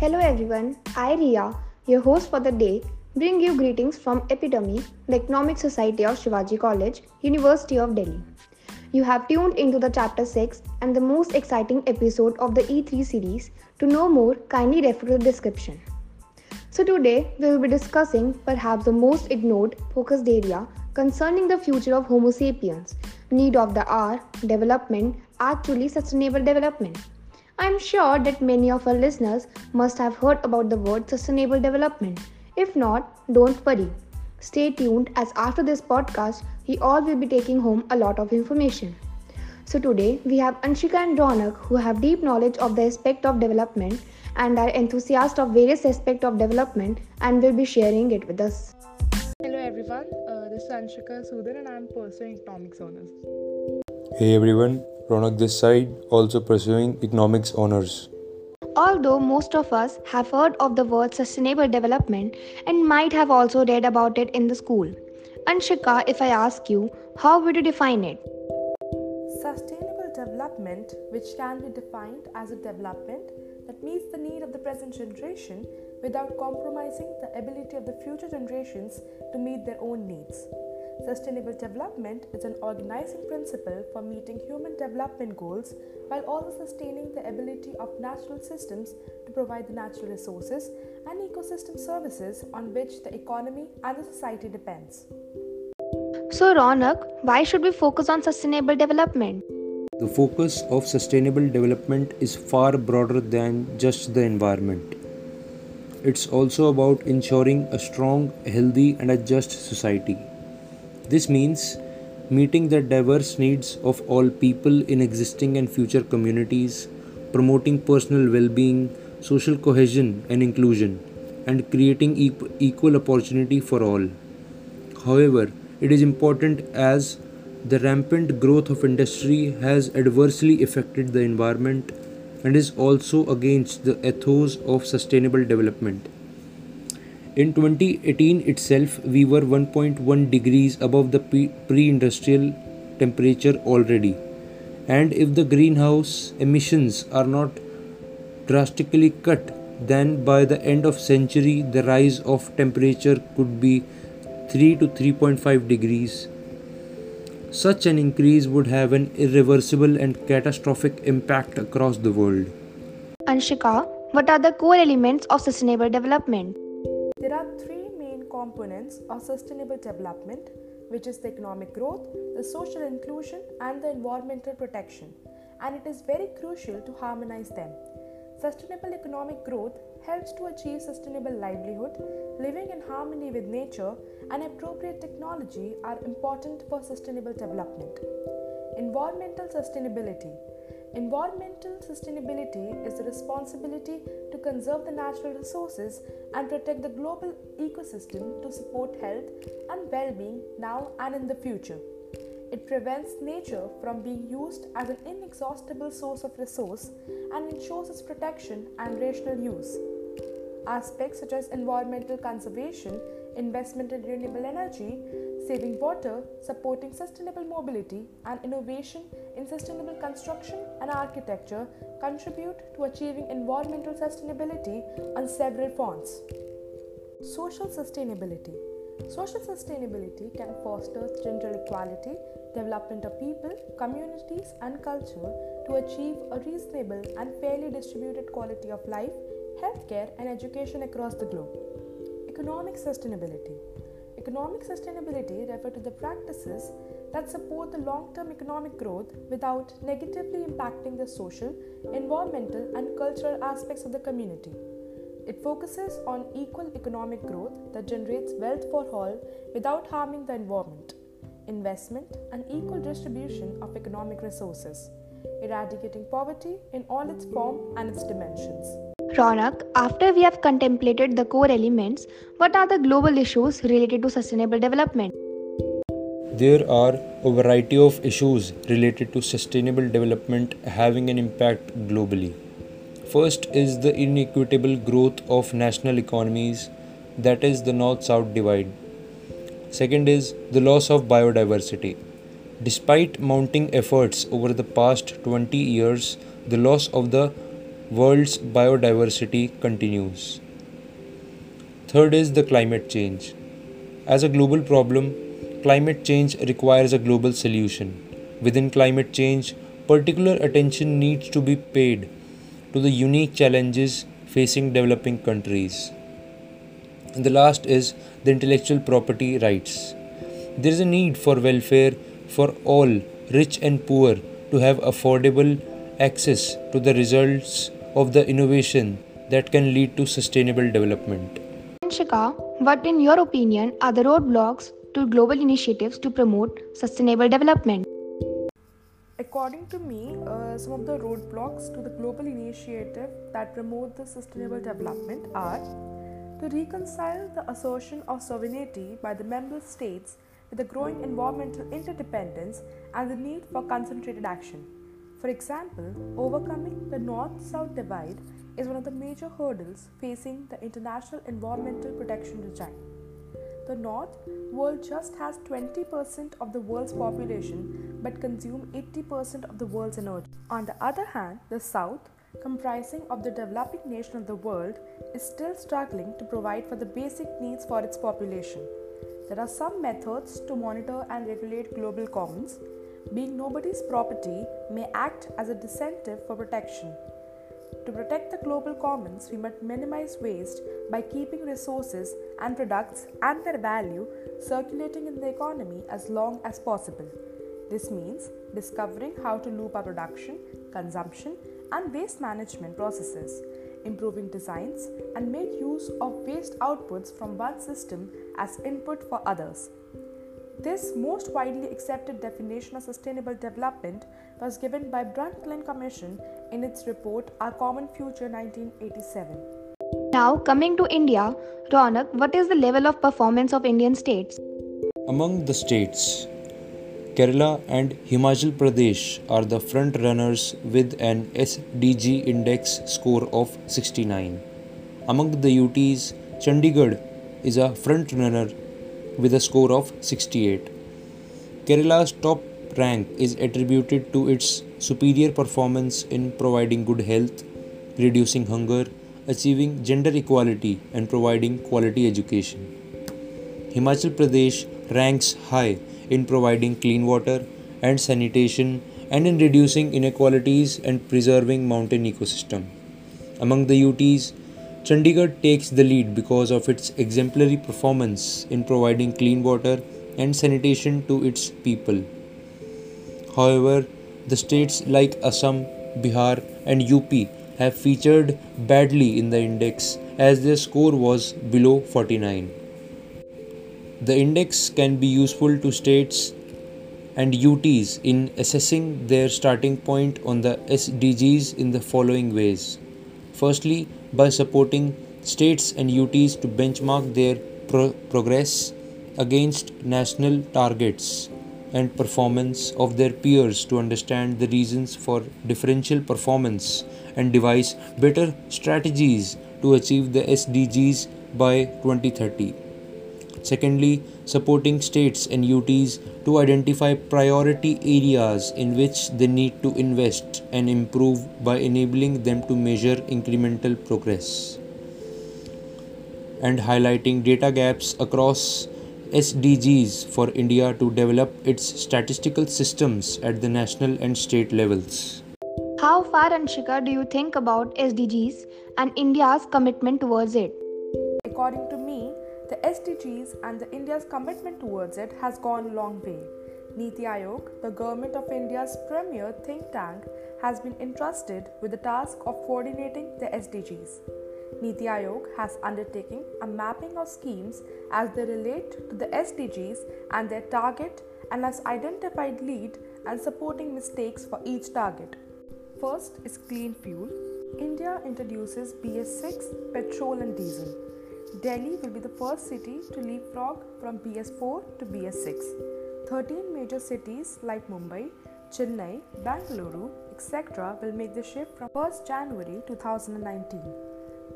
Hello everyone, I Ria, your host for the day, bring you greetings from Epitome, the Economic Society of Shivaji College, University of Delhi. You have tuned into the chapter 6 and the most exciting episode of the E3 series. To know more, kindly refer to the description. So today we will be discussing perhaps the most ignored focused area concerning the future of Homo sapiens, need of the hour, development, actually sustainable development. I am sure that many of our listeners must have heard about the word sustainable development. If not, don't worry. Stay tuned as after this podcast, we all will be taking home a lot of information. So today we have Anshika and Ronak who have deep knowledge of the aspect of development and are enthusiasts of various aspects of development and will be sharing it with us. Hello everyone, this is Anshika Sudan and I am pursuing economics honors. Hey everyone, Ronak this side, also pursuing economics honors. Although most of us have heard of the word sustainable development and might have also read about it in the school. Anshika, if I ask you, how would you define it? Sustainable development, which can be defined as a development that meets the need of the present generation without compromising the ability of the future generations to meet their own needs. Sustainable development is an organizing principle for meeting human development goals while also sustaining the ability of natural systems to provide the natural resources and ecosystem services on which the economy and the society depends. So, Ronak, why should we focus on sustainable development? The focus of sustainable development is far broader than just the environment. It's also about ensuring a strong, healthy, and a just society. This means meeting the diverse needs of all people in existing and future communities, promoting personal well being, social cohesion and inclusion, and creating equal opportunity for all. However, it is important as the rampant growth of industry has adversely affected the environment and is also against the ethos of sustainable development. In 2018 itself, we were 1.1 degrees above the pre industrial temperature already. And if the greenhouse emissions are not drastically cut, then by the end of century the rise of temperature could be 3 to 3.5 degrees. Such an increase would have an irreversible and catastrophic impact across the world. Anshika, what are the core elements of sustainable development? There are three main components of sustainable development, which is the economic growth, the social inclusion, and the environmental protection, and it is very crucial to harmonize them. Sustainable economic growth helps to achieve sustainable livelihood, living in harmony with nature, and appropriate technology are important for sustainable development. Environmental sustainability Environmental sustainability is the responsibility to conserve the natural resources and protect the global ecosystem to support health and well being now and in the future. It prevents nature from being used as an inexhaustible source of resource and ensures its protection and rational use. Aspects such as environmental conservation, investment in renewable energy, saving water, supporting sustainable mobility, and innovation in sustainable construction and architecture contribute to achieving environmental sustainability on several fronts. Social sustainability Social sustainability can foster gender equality, development of people, communities, and culture to achieve a reasonable and fairly distributed quality of life, healthcare, and education across the globe. Economic sustainability Economic sustainability refers to the practices that support the long term economic growth without negatively impacting the social, environmental, and cultural aspects of the community. It focuses on equal economic growth that generates wealth for all without harming the environment, investment, and equal distribution of economic resources, eradicating poverty in all its form and its dimensions. Ronak, after we have contemplated the core elements, what are the global issues related to sustainable development? There are a variety of issues related to sustainable development having an impact globally. First is the inequitable growth of national economies, that is, the north south divide. Second is the loss of biodiversity. Despite mounting efforts over the past 20 years, the loss of the world's biodiversity continues. Third is the climate change. As a global problem, climate change requires a global solution. Within climate change, particular attention needs to be paid to the unique challenges facing developing countries. And the last is the intellectual property rights. There is a need for welfare for all, rich and poor, to have affordable access to the results of the innovation that can lead to sustainable development. Anshika, what in your opinion are the roadblocks to global initiatives to promote sustainable development? According to me, uh, some of the roadblocks to the global initiative that promote the sustainable development are to reconcile the assertion of sovereignty by the member states with the growing environmental interdependence and the need for concentrated action. For example, overcoming the north south divide is one of the major hurdles facing the international environmental protection regime. The North world just has 20% of the world's population but consume 80% of the world's energy. On the other hand, the South, comprising of the developing nation of the world, is still struggling to provide for the basic needs for its population. There are some methods to monitor and regulate global commons. Being nobody's property may act as a disincentive for protection. To protect the global commons, we must minimize waste by keeping resources and products and their value circulating in the economy as long as possible. This means discovering how to loop our production, consumption, and waste management processes, improving designs, and make use of waste outputs from one system as input for others. This most widely accepted definition of sustainable development was given by Brundtland Commission in its report Our Common Future 1987. Now, coming to India, Ronak, what is the level of performance of Indian states? Among the states, Kerala and Himachal Pradesh are the front runners with an SDG index score of 69. Among the UTs, Chandigarh is a front runner with a score of 68. Kerala's top rank is attributed to its superior performance in providing good health, reducing hunger, achieving gender equality, and providing quality education. Himachal Pradesh ranks high in providing clean water and sanitation and in reducing inequalities and preserving mountain ecosystem. Among the UTs, Chandigarh takes the lead because of its exemplary performance in providing clean water and sanitation to its people. However, the states like Assam, Bihar, and UP have featured badly in the index as their score was below 49. The index can be useful to states and UTs in assessing their starting point on the SDGs in the following ways. Firstly, by supporting states and UTs to benchmark their pro- progress against national targets and performance of their peers to understand the reasons for differential performance and devise better strategies to achieve the SDGs by 2030. Secondly, supporting states and UTs to identify priority areas in which they need to invest and improve by enabling them to measure incremental progress. And highlighting data gaps across SDGs for India to develop its statistical systems at the national and state levels. How far, Anshika, do you think about SDGs and India's commitment towards it? According to me, the SDGs and the India's commitment towards it has gone a long way. Niti Aayog, the government of India's premier think tank, has been entrusted with the task of coordinating the SDGs. Niti Aayog has undertaken a mapping of schemes as they relate to the SDGs and their target and has identified lead and supporting mistakes for each target. First is clean fuel. India introduces BS6 petrol and diesel. Delhi will be the first city to leapfrog from BS4 to BS6. 13 major cities like Mumbai, Chennai, Bangalore, etc. will make the shift from 1st January 2019.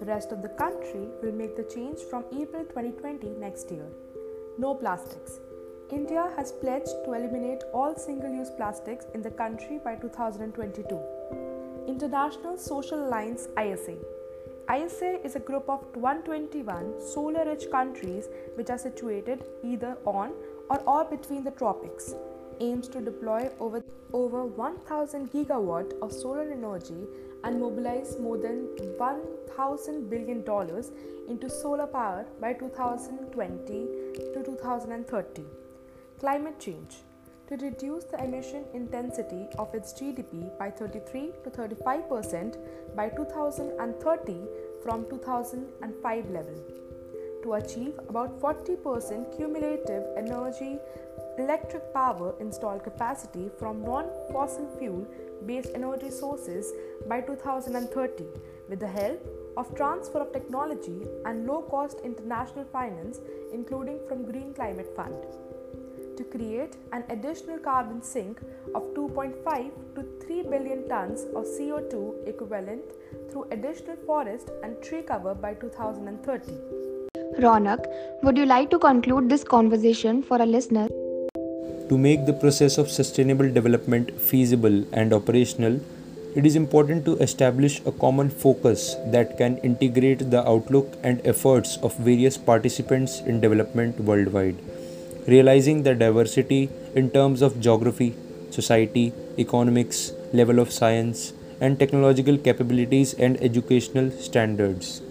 The rest of the country will make the change from April 2020 next year. No plastics. India has pledged to eliminate all single use plastics in the country by 2022. International Solar Alliance ISA. ISA is a group of 121 solar rich countries which are situated either on or or between the tropics. Aims to deploy over, over 1000 gigawatt of solar energy and mobilize more than 1000 billion dollars into solar power by 2020 to 2030. Climate change to reduce the emission intensity of its GDP by 33 to 35 percent by 2030 from 2005 level. To achieve about 40 percent cumulative energy electric power installed capacity from non-fossil fuel based energy sources by 2030 with the help of transfer of technology and low cost international finance including from green climate fund to create an additional carbon sink of 2.5 to 3 billion tons of CO2 equivalent through additional forest and tree cover by 2030. Ronak, would you like to conclude this conversation for our listeners? To make the process of sustainable development feasible and operational, it is important to establish a common focus that can integrate the outlook and efforts of various participants in development worldwide realizing the diversity in terms of geography, society, economics, level of science, and technological capabilities and educational standards.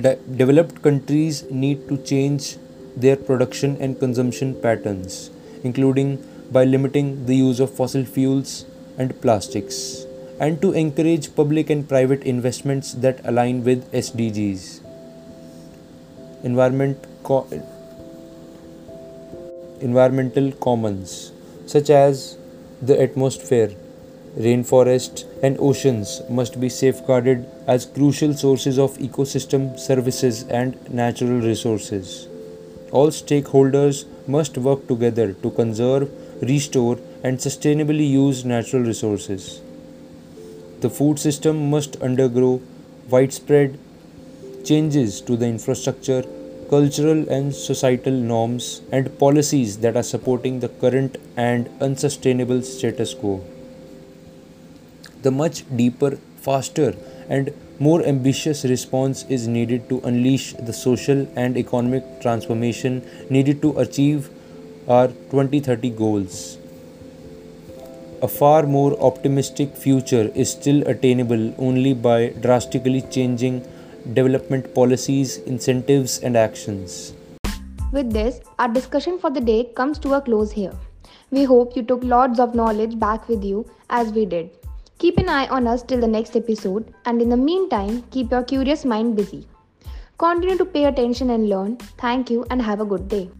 De- developed countries need to change their production and consumption patterns, including by limiting the use of fossil fuels and plastics, and to encourage public and private investments that align with SDGs. Environment environmental commons such as the atmosphere, rainforests, and oceans must be safeguarded as crucial sources of ecosystem services and natural resources. All stakeholders must work together to conserve, restore, and sustainably use natural resources. The food system must undergo widespread changes to the infrastructure cultural and societal norms and policies that are supporting the current and unsustainable status quo. The much deeper, faster, and more ambitious response is needed to unleash the social and economic transformation needed to achieve our 2030 goals. A far more optimistic future is still attainable only by drastically changing development policies, incentives, and actions. With this, our discussion for the day comes to a close here. We hope you took lots of knowledge back with you as we did. Keep an eye on us till the next episode, and in the meantime, keep your curious mind busy. Continue to pay attention and learn. Thank you, and have a good day.